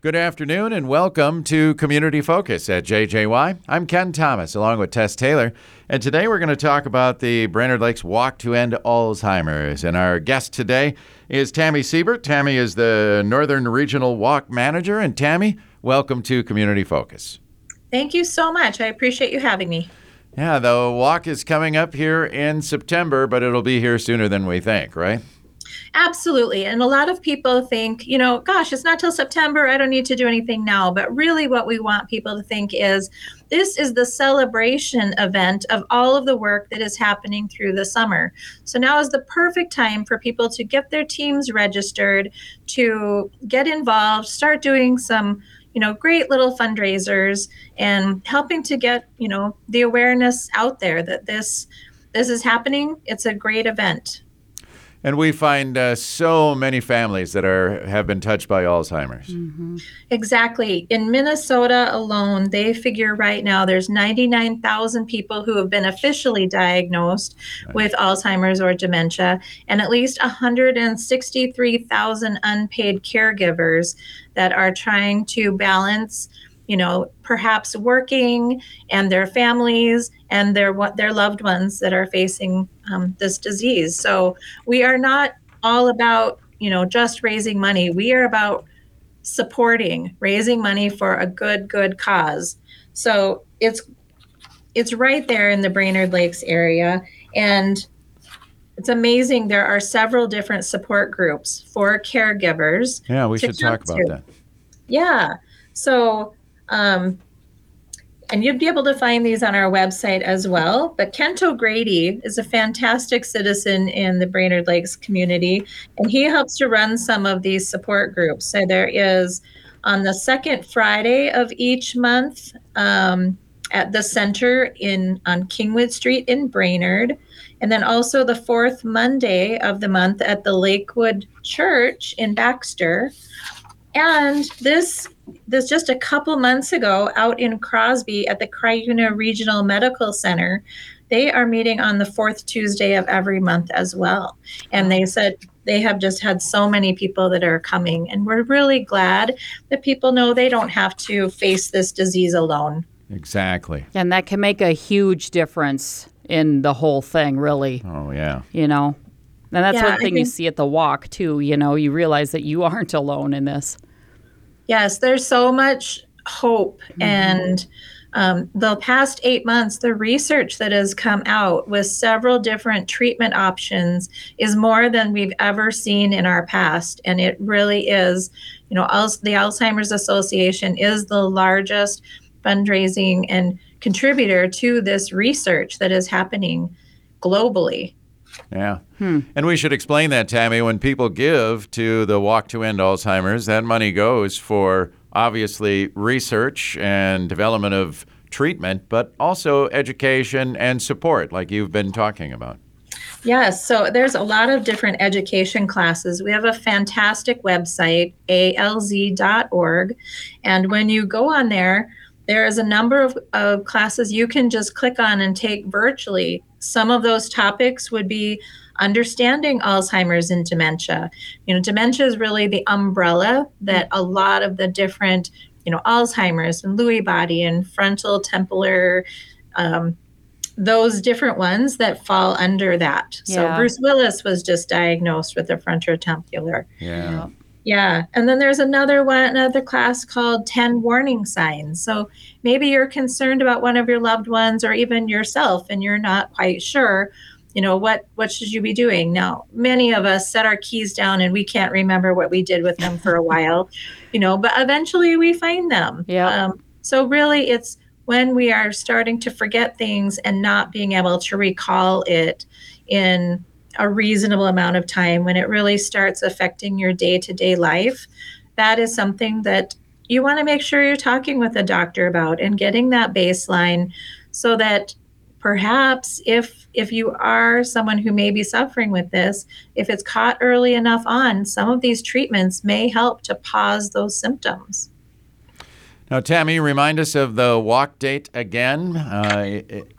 Good afternoon and welcome to Community Focus at JJY. I'm Ken Thomas along with Tess Taylor, and today we're going to talk about the Brainerd Lakes Walk to End Alzheimer's. And our guest today is Tami Siebert. Tami is the Northern Regional Walk Manager, and Tami, welcome to Community Focus. Thank you so much. I appreciate you having me. Yeah, the walk is coming up here in September, but it'll be here sooner than we think, right? Absolutely. And a lot of people think, you know, gosh, it's not till September. I don't need to do anything now. But really, what we want people to think is this is the celebration event of all of the work that is happening through the summer. So now is the perfect time for people to get their teams registered, to get involved, start doing some you know great little fundraisers and helping to get you know the awareness out there that this this is happening it's a great event and we find uh, so many families that are have been touched by Alzheimer's. Mm-hmm. Exactly. In Minnesota alone, they figure right now there's 99,000 people who have been officially diagnosed right. with Alzheimer's or dementia, and at least 163,000 unpaid caregivers that are trying to balance you know, perhaps working and their families and their what their loved ones that are facing um, this disease. So we are not all about you know just raising money. We are about supporting, raising money for a good good cause. So it's it's right there in the Brainerd Lakes area and it's amazing there are several different support groups for caregivers. Yeah, we should talk about that. Yeah. So um, and you'd be able to find these on our website as well. But Kent O'Grady is a fantastic citizen in the Brainerd Lakes community, and he helps to run some of these support groups. So there is on the second Friday of each month um, at the center in on Kingwood Street in Brainerd, and then also the fourth Monday of the month at the Lakewood Church in Baxter. And this this just a couple months ago out in Crosby at the Cuyuna Regional Medical Center. They are meeting on the fourth Tuesday of every month as well. And they said they have just had so many people that are coming. And we're really glad that people know they don't have to face this disease alone. Exactly. And that can make a huge difference in the whole thing, really. Oh, yeah. You know, and that's yeah, one thing think, you see at the walk, too. You know, you realize that you aren't alone in this. Yes, there's so much hope. Mm-hmm. And um, the past eight months, the research that has come out with several different treatment options is more than we've ever seen in our past. And it really is, you know, the Alzheimer's Association is the largest fundraising and contributor to this research that is happening globally. Yeah. Hmm. And we should explain that, Tami. When people give to the Walk to End Alzheimer's, that money goes for obviously research and development of treatment, but also education and support, like you've been talking about. Yes, so there's a lot of different education classes. We have a fantastic website, alz.org. And when you go on there, there is a number of, of classes you can just click on and take virtually. Some of those topics would be understanding Alzheimer's and dementia. You know, dementia is really the umbrella that a lot of the different, you know, Alzheimer's and Lewy body and frontotemporal, um, those different ones that fall under that. Yeah. So Bruce Willis was just diagnosed with a frontotemporal. Yeah. Yeah. And then there's another one, another class called 10 warning signs. So maybe you're concerned about one of your loved ones or even yourself and you're not quite sure, you know, what what should you be doing? Now, many of us set our keys down and we can't remember what we did with them for a while, you know, but eventually we find them. Yeah. Um, so really it's when we are starting to forget things and not being able to recall it in a reasonable amount of time, when it really starts affecting your day to day life, that is something that you want to make sure you're talking with a doctor about and getting that baseline so that perhaps if if you are someone who may be suffering with this if it's caught early enough on some of these treatments may help to pause those symptoms. Now tami remind us of the walk date again. Uh, it,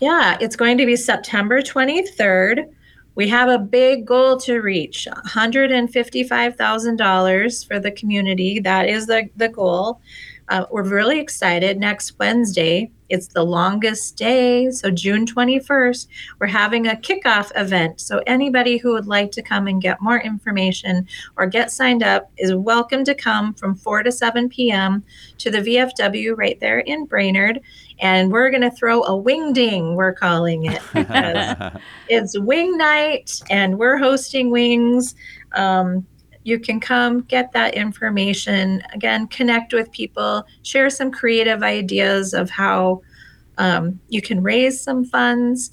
yeah it's going to be september 23rd we have a big goal to reach $155,000 for the community. That is the, the goal. Uh, we're really excited. Next Wednesday, it's the longest day. So, June 21st, we're having a kickoff event. So, anybody who would like to come and get more information or get signed up is welcome to come from 4 to 7 p.m. to the VFW right there in Brainerd. And we're going to throw a wing ding, we're calling it, because it's wing night and we're hosting wings. Um, you can come get that information. Again connect with people share some creative ideas of how um, you can raise some funds.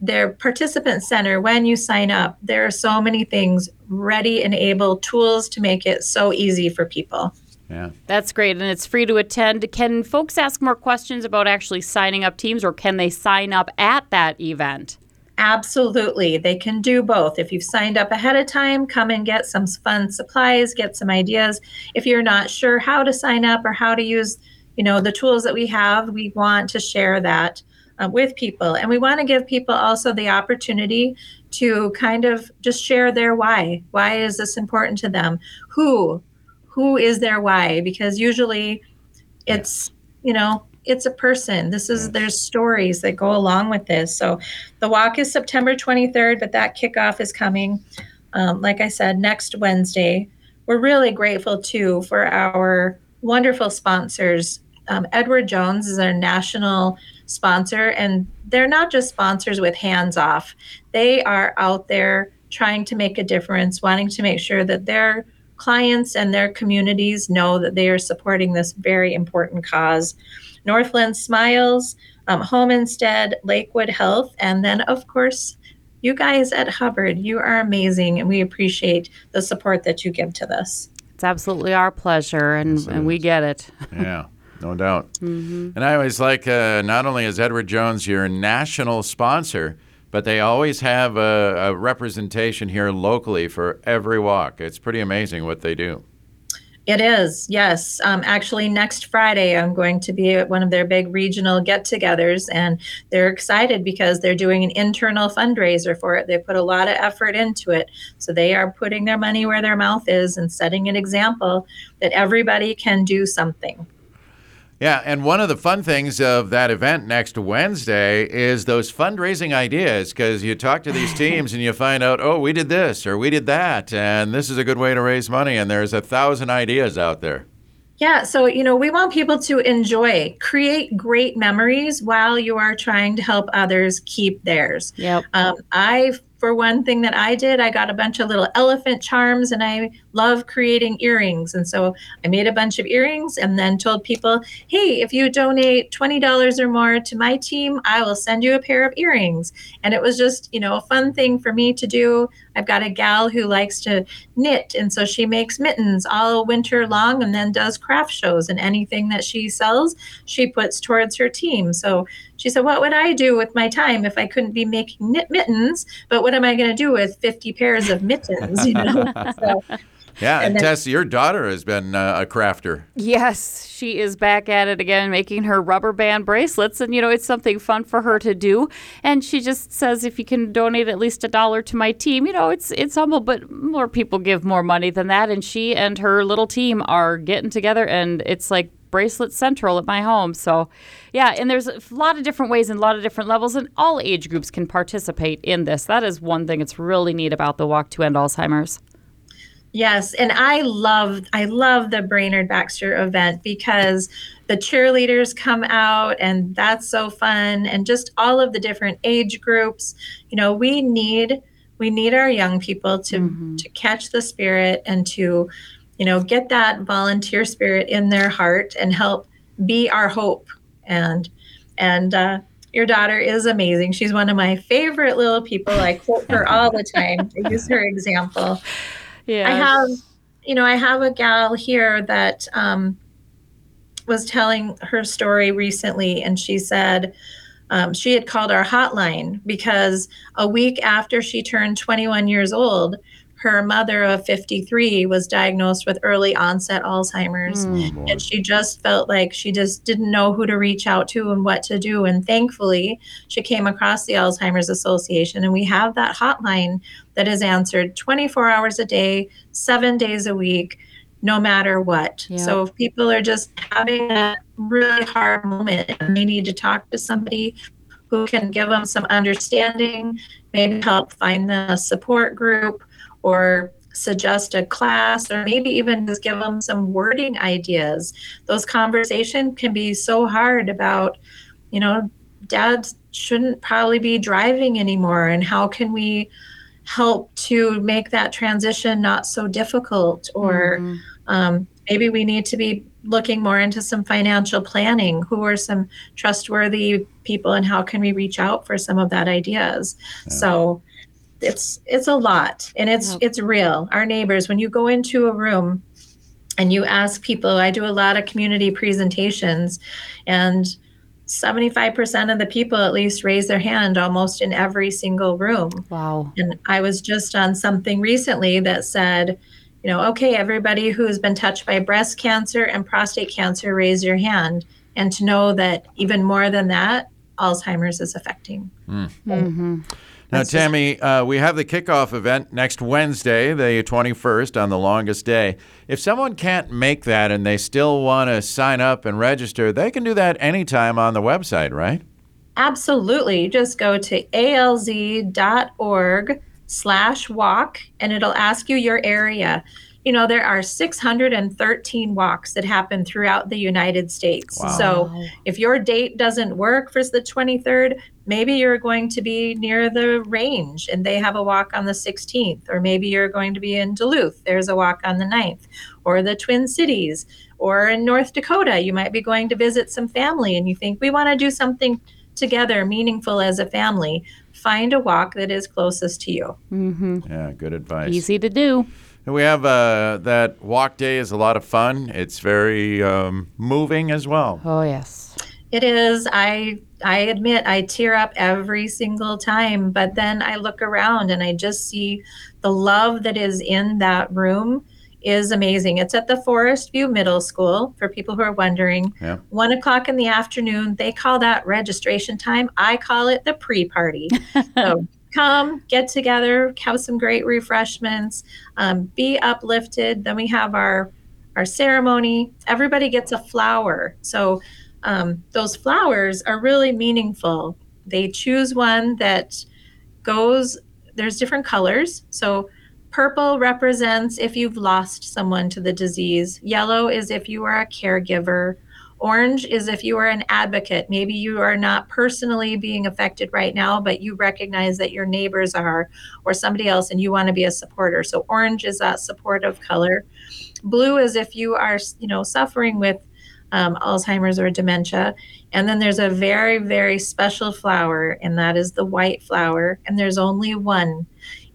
Their participant center when you sign up there are so many things ready and able tools to make it so easy for people. Yeah. That's great and it's free to attend. Can folks ask more questions about actually signing up teams or can they sign up at that event Absolutely. They can do both. If you've signed up ahead of time, come and get some fun supplies, get some ideas. If you're not sure how to sign up or how to use, you know, the tools that we have, we want to share that uh, with people. And we want to give people also the opportunity to kind of just share their why. Why is this important to them? Who? Who is their why? Because usually it's, you know, it's a person. This is there's stories that go along with this. So the walk is September 23rd, but that kickoff is coming. Um, like I said, next Wednesday. We're really grateful too for our wonderful sponsors. Um, Edward Jones is our national sponsor, and they're not just sponsors with hands off. They are out there trying to make a difference, wanting to make sure that their clients and their communities know that they are supporting this very important cause. Northland Smiles, um, Home Instead, Lakewood Health, and then, of course, you guys at Hubbard. You are amazing, and we appreciate the support that you give to this. It's absolutely our pleasure, and, yes, and we get it. yeah. No doubt. Mm-hmm. And I always like uh, not only is Edward Jones your national sponsor, but they always have a, a representation here locally for every walk. It's pretty amazing what they do. It is, yes. Um, actually, next Friday, I'm going to be at one of their big regional get togethers, and they're excited because they're doing an internal fundraiser for it. They put a lot of effort into it. So they are putting their money where their mouth is and setting an example that everybody can do something. Yeah, and one of the fun things of that event next Wednesday is those fundraising ideas because you talk to these teams and you find out, oh, we did this or we did that, and this is a good way to raise money, and there's a thousand ideas out there. Yeah, so you know, we want people to enjoy, create great memories while you are trying to help others keep theirs. Yep. Um, I for one thing that I did, I got a bunch of little elephant charms and I love creating earrings. And so I made a bunch of earrings and then told people, hey, if you donate $20 or more to my team, I will send you a pair of earrings. And it was just, you know, a fun thing for me to do. I've got a gal who likes to knit. And so she makes mittens all winter long and then does craft shows. And anything that she sells, she puts towards her team. So she said, What would I do with my time if I couldn't be making knit mittens? But what am I going to do with 50 pairs of mittens? You know? so, yeah, and, and then, Tess, your daughter has been uh, a crafter. Yes, she is back at it again, making her rubber band bracelets, and you know it's something fun for her to do. And she just says, if you can donate at least a dollar to my team, you know it's it's humble, but more people give more money than that. And she and her little team are getting together, and it's like bracelet central at my home. So, yeah, and there's a lot of different ways and a lot of different levels, and all age groups can participate in this. That is one thing that's really neat about the Walk to End Alzheimer's. Yes, and I love I love the Brainerd Baxter event because the cheerleaders come out and that's so fun and just all of the different age groups. You know, we need we need our young people to mm-hmm. to catch the spirit and to you know, get that volunteer spirit in their heart and help be our hope. And and uh, your daughter is amazing. She's one of my favorite little people. I quote her all the time. I use her example. Yeah. I have, you know, I have a gal here that um, was telling her story recently, and she said um, she had called our hotline because a week after she turned 21 years old, her mother of 53 was diagnosed with early onset Alzheimer's. Hmm. Oh, And she just felt like she just didn't know who to reach out to and what to do. And thankfully, she came across the Alzheimer's Association, and we have that hotline that is answered 24 hours a day, seven days a week, no matter what. Yeah. So if people are just having a really hard moment and they need to talk to somebody who can give them some understanding, maybe help find the support group or suggest a class or maybe even just give them some wording ideas. Those conversations can be so hard about you know dads shouldn't probably be driving anymore and how can we help to make that transition not so difficult? Or Mhm. um, maybe we need to be looking more into some financial planning. Who are some trustworthy people and how can we reach out for some of that ideas? So it's it's a lot and it's Yep. it's real our neighbors when you go into a room and you ask people i do a lot of community presentations and 75% of the people at least raise their hand almost in every single room Wow. and I was just on something recently that said, you know, okay, everybody who's been touched by breast cancer and prostate cancer, raise your hand. And to know that even more than that, Alzheimer's is affecting. hmm Now, That's Tami, uh, we have the kickoff event next Wednesday, the 21st, on the longest day. If someone can't make that and they still want to sign up and register, they can do that anytime on the website, right? Absolutely. You just go to alz.org slash walk and it'll ask you your area. You know, there are 613 walks that happen throughout the United States. Wow. So if your date doesn't work for the 23rd, maybe you're going to be near the range and they have a walk on the 16th, or maybe you're going to be in Duluth, there's a walk on the 9th, or the Twin Cities, or in North Dakota, you might be going to visit some family and you think we want to do something together meaningful as a family. Find a walk that is closest to you. hmm Yeah, good advice. Easy to do. And we have uh, that walk day is a lot of fun. It's very um, moving as well. Oh, yes. It is. I I admit I tear up every single time, but then I look around and I just see the love that is in that room is amazing. It's at the Forest View Middle School for people who are wondering. Yeah. One o'clock in the afternoon. They call that registration time. I call it the pre-party. so come, get together, have some great refreshments, um, be uplifted. Then we have our our ceremony. Everybody gets a flower. So um, those flowers are really meaningful. They choose one that goes, there's different colors. So purple represents if you've lost someone to the disease, yellow is if you are a caregiver. Orange is if you are an advocate. Maybe you are not personally being affected right now, but you recognize that your neighbors are or somebody else and you want to be a supporter. So orange is that supportive color. Blue is if you are, you know, suffering with um, Alzheimer's or dementia. And then there's a very, very special flower, and that is the white flower. And there's only one,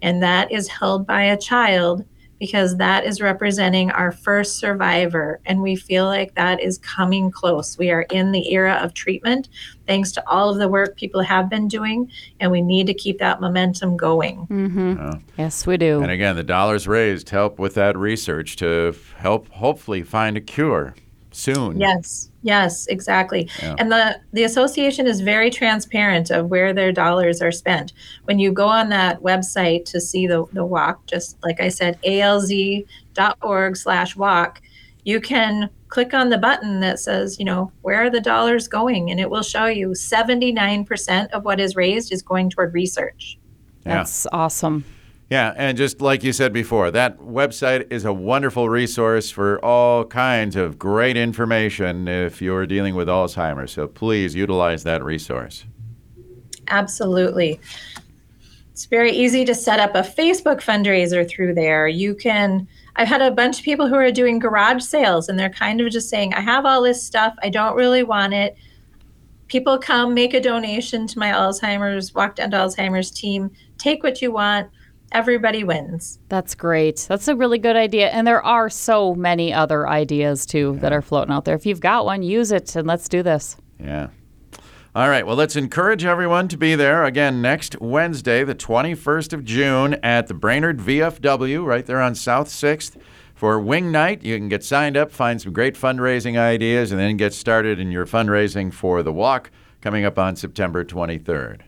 and that is held by a child because that is representing our first survivor. And we feel like that is coming close. We are in the era of treatment thanks to all of the work people have been doing, and we need to keep that momentum going. hmm Uh, Yes, we do. and again, the dollars raised help with that research to f- help hopefully find a cure soon. Yes, yes, exactly. Yeah. And the the association is very transparent of where their dollars are spent. When you go on that website to see the, the walk, just like I said, alz.org slash walk, you can click on the button that says, you know, where are the dollars going? And it will show you 79% of what is raised is going toward research. Yeah. That's awesome. Yeah, and just like you said before, that website is a wonderful resource for all kinds of great information if you're dealing with Alzheimer's. So please utilize that resource. Absolutely. It's very easy to set up a Facebook fundraiser through there. You can, I've had a bunch of people who are doing garage sales and they're kind of just saying, I have all this stuff, I don't really want it. People come make a donation to my Alzheimer's, Walk Down to Alzheimer's team, take what you want. Everybody wins. That's great. That's a really good idea. And there are so many other ideas too that are floating out there. If you've got one, use it and let's do this. Yeah. All right, well, let's encourage everyone to be there again next Wednesday, the 21st of June, at the Brainerd VFW, right there on South 6th, for Wing Night. You can get signed up, find some great fundraising ideas, and then get started in your fundraising for the walk coming up on September 23rd.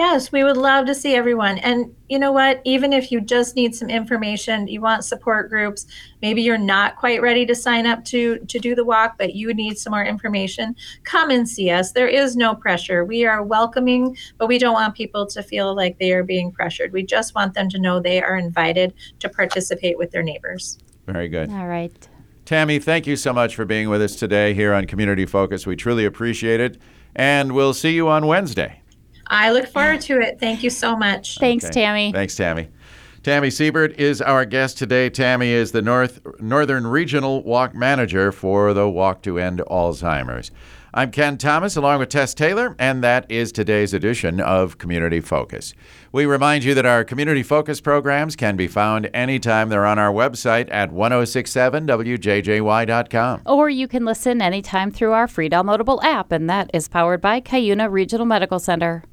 Yes, we would love to see everyone. And you know what? Even if you just need some information, you want support groups, maybe you're not quite ready to sign up to to do the walk, but you need some more information, come and see us. There is no pressure. We are welcoming, but we don't want people to feel like they are being pressured. We just want them to know they are invited to participate with their neighbors. Very good. All right. Tami, thank you so much for being with us today here on Community Focus. We truly appreciate it. And we'll see you on Wednesday. I look forward to it. Thank you so much. Thanks, Okay. Tami. Thanks, Tami. Tami Siebert is our guest today. Tami is the North Northern Regional Walk Manager for the Walk to End Alzheimer's. I'm Ken Thomas along with Tess Taylor, and that is today's edition of Community Focus. We remind you that our Community Focus programs can be found anytime they're on our website at 1067wjjy.com. Or you can listen anytime through our free downloadable app, and that is powered by Cuyuna Regional Medical Center.